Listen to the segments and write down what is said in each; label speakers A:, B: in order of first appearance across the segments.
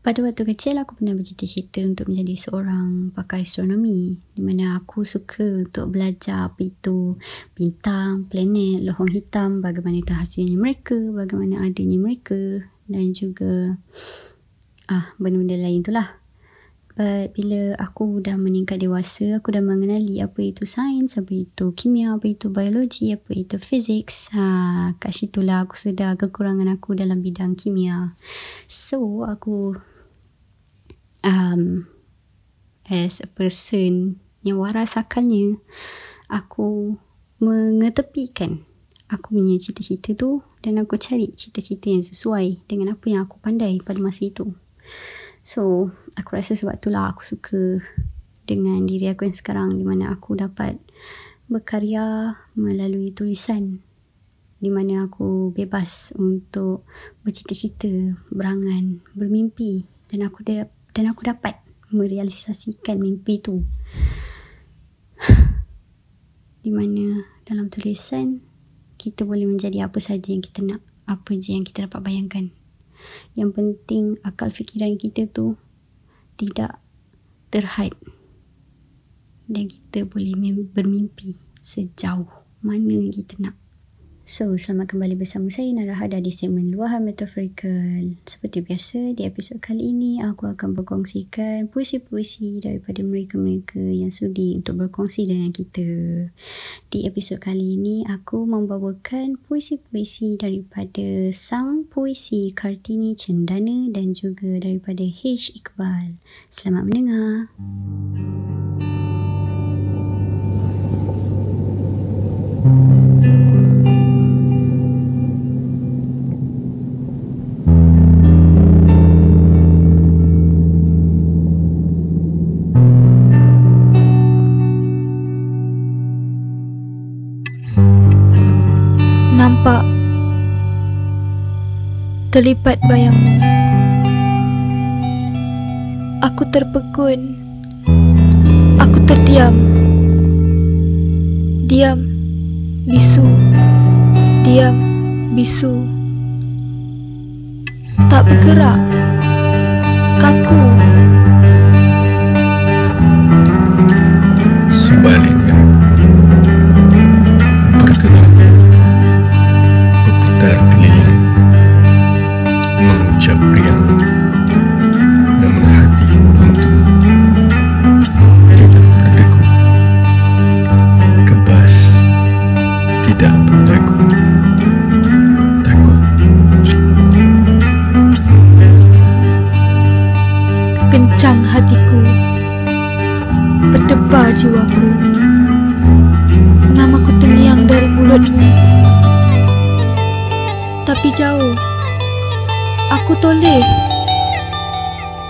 A: pada waktu kecil aku pernah bercita-cita untuk menjadi seorang pakar astronomi di mana aku suka untuk belajar apa itu bintang, planet, lohong hitam, bagaimana hasilnya mereka, bagaimana adanya mereka dan juga ah benda-benda lain itulah. But bila aku dah meningkat dewasa, aku dah mengenali apa itu sains, apa itu kimia, apa itu biologi, apa itu physics. Ha, kat situlah aku sedar kekurangan aku dalam bidang kimia. So, aku um, as a person yang waras akalnya aku mengetepikan aku punya cita-cita tu dan aku cari cita-cita yang sesuai dengan apa yang aku pandai pada masa itu so aku rasa sebab itulah aku suka dengan diri aku yang sekarang di mana aku dapat berkarya melalui tulisan. Di mana aku bebas untuk bercita-cita, berangan, bermimpi dan aku dapat dan aku dapat merealisasikan mimpi tu. Di mana dalam tulisan kita boleh menjadi apa saja yang kita nak apa je yang kita dapat bayangkan yang penting akal fikiran kita tu tidak terhad dan kita boleh bermimpi sejauh mana kita nak So, selamat kembali bersama saya Nara Hada di segmen Luahan Metaforikal. Seperti biasa, di episod kali ini aku akan berkongsikan puisi-puisi daripada mereka-mereka yang sudi untuk berkongsi dengan kita. Di episod kali ini, aku membawakan puisi-puisi daripada Sang Puisi Kartini Cendana dan juga daripada H. Iqbal. Selamat mendengar.
B: Terlipat bayangmu. Aku terpegun. Aku terdiam. Diam. Bisu. Diam. Bisu. Tak bergerak. Kaku.
C: Sebaliknya bergerak.
B: Kencang hatiku Berdebar jiwaku Namaku terngiang dari mulutmu Tapi jauh Aku toleh.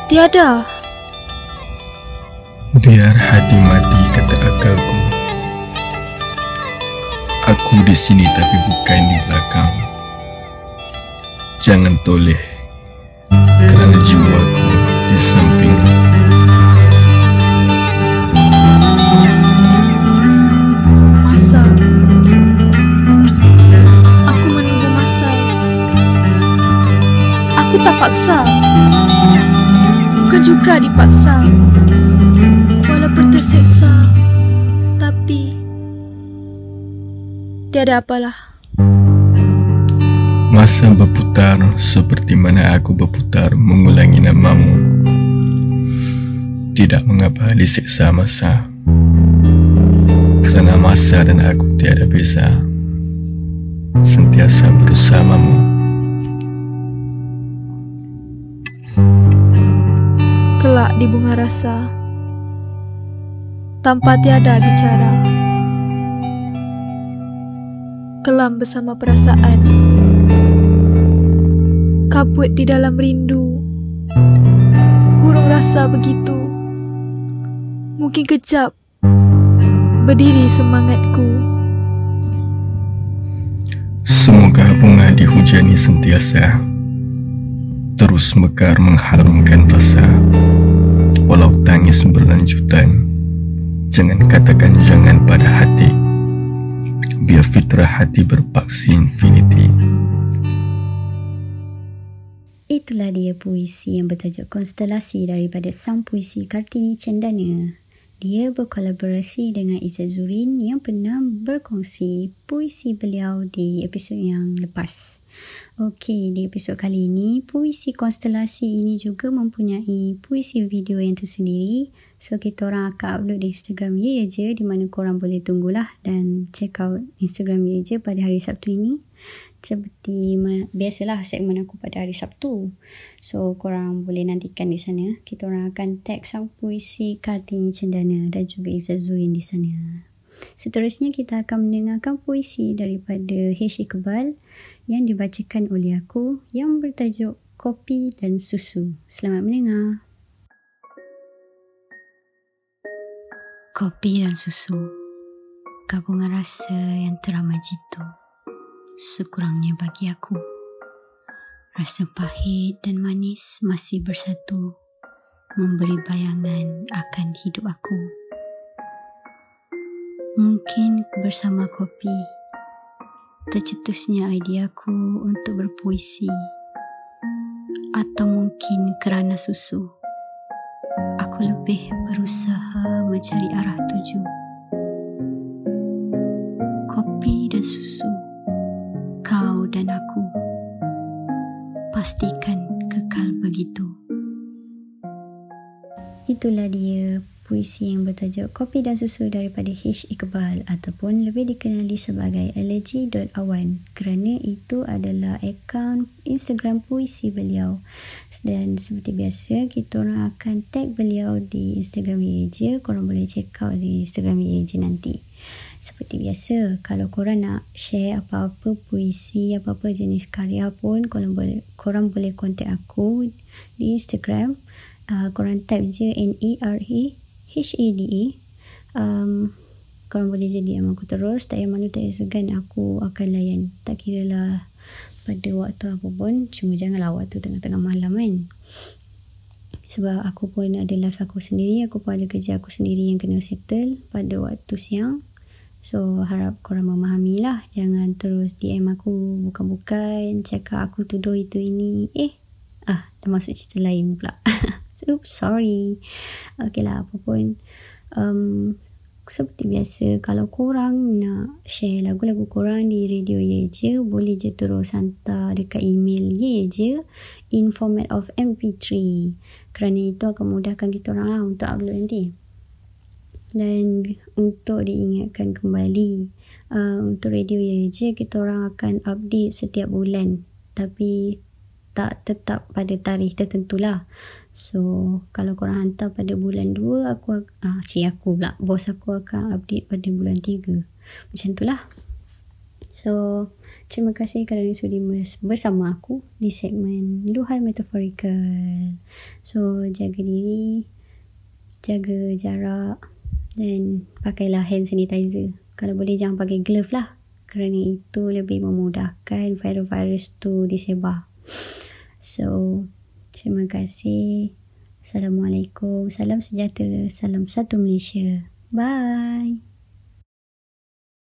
B: Tiada.
C: Biar hati mati kata akalku. Aku di sini tapi bukan di belakang. Jangan toleh kerana jiwaku
B: paksa Bukan juga dipaksa. Walaupun terseksa Tapi Tiada apalah.
C: Masa berputar seperti mana aku berputar mengulangi namamu. Tidak mengapa disiksa masa. Kerana masa dan aku tiada beza. Sentiasa bersamamu
B: kelak di bunga rasa. Tanpa tiada bicara. Kelam bersama perasaan. Kabut di dalam rindu. Hurung rasa begitu. Mungkin kejap berdiri semangatku.
C: Semoga bunga dihujani sentiasa terus mekar mengharumkan rasa walau tangis berlanjutan jangan katakan jangan pada hati biar fitrah hati berpaksi infinity
A: Itulah dia puisi yang bertajuk Konstelasi daripada Sang Puisi Kartini Cendana. Dia berkolaborasi dengan Izzat Zurin yang pernah berkongsi puisi beliau di episod yang lepas. Okey, di episod kali ini, puisi konstelasi ini juga mempunyai puisi video yang tersendiri. So, kita orang akan upload di Instagram Ye Je di mana korang boleh tunggulah dan check out Instagram Ye Je pada hari Sabtu ini seperti biasalah segmen aku pada hari Sabtu. So korang boleh nantikan di sana. Kita orang akan tag sang puisi Kartini Cendana dan juga Izzat Zurin di sana. Seterusnya kita akan mendengarkan puisi daripada H. Iqbal yang dibacakan oleh aku yang bertajuk Kopi dan Susu. Selamat mendengar. Kopi dan susu. Gabungan rasa yang teramat jitu sekurangnya bagi aku. Rasa pahit dan manis masih bersatu, memberi bayangan akan hidup aku. Mungkin bersama kopi, tercetusnya ideaku untuk berpuisi. Atau mungkin kerana susu, aku lebih berusaha mencari arah tuju. Kopi dan susu kau dan aku. Pastikan kekal begitu. Itulah dia puisi yang bertajuk Kopi dan Susu daripada H. Iqbal ataupun lebih dikenali sebagai Elegy.awan kerana itu adalah akaun Instagram puisi beliau. Dan seperti biasa kita orang akan tag beliau di Instagram Yeja korang boleh check out di Instagram Yeja nanti. Seperti biasa kalau korang nak share apa-apa puisi apa-apa jenis karya pun korang boleh korang boleh contact aku di Instagram. Uh, korang type je N-E-R-E H-A-D-E um, korang boleh jadi yang aku terus. Tak payah malu tak payah segan. Aku akan layan. Tak kira lah pada waktu apa pun. Cuma janganlah waktu tengah-tengah malam kan? Sebab aku pun ada life aku sendiri. Aku pun ada kerja aku sendiri yang kena settle pada waktu siang. So harap korang memahami lah. Jangan terus DM aku bukan-bukan. Cakap aku tuduh itu ini. Eh ah dah masuk cerita lain pula Oops, sorry. Okay lah, apa pun. Um, seperti biasa, kalau korang nak share lagu-lagu korang di radio ye je, boleh je terus hantar dekat email ye je in format of mp3. Kerana itu akan mudahkan kita orang lah untuk upload nanti. Dan untuk diingatkan kembali, uh, untuk radio ye je, kita orang akan update setiap bulan. Tapi tak tetap pada tarikh tertentu lah. So, kalau korang hantar pada bulan 2, aku, ah, cik aku pula, bos aku akan update pada bulan 3. Macam tu lah. So, terima kasih kerana sudi bersama aku di segmen Luhai Metaphorical. So, jaga diri, jaga jarak dan pakailah hand sanitizer. Kalau boleh jangan pakai glove lah. Kerana itu lebih memudahkan virus-virus tu disebar. So, terima kasih. Assalamualaikum. Salam sejahtera. Salam satu Malaysia. Bye.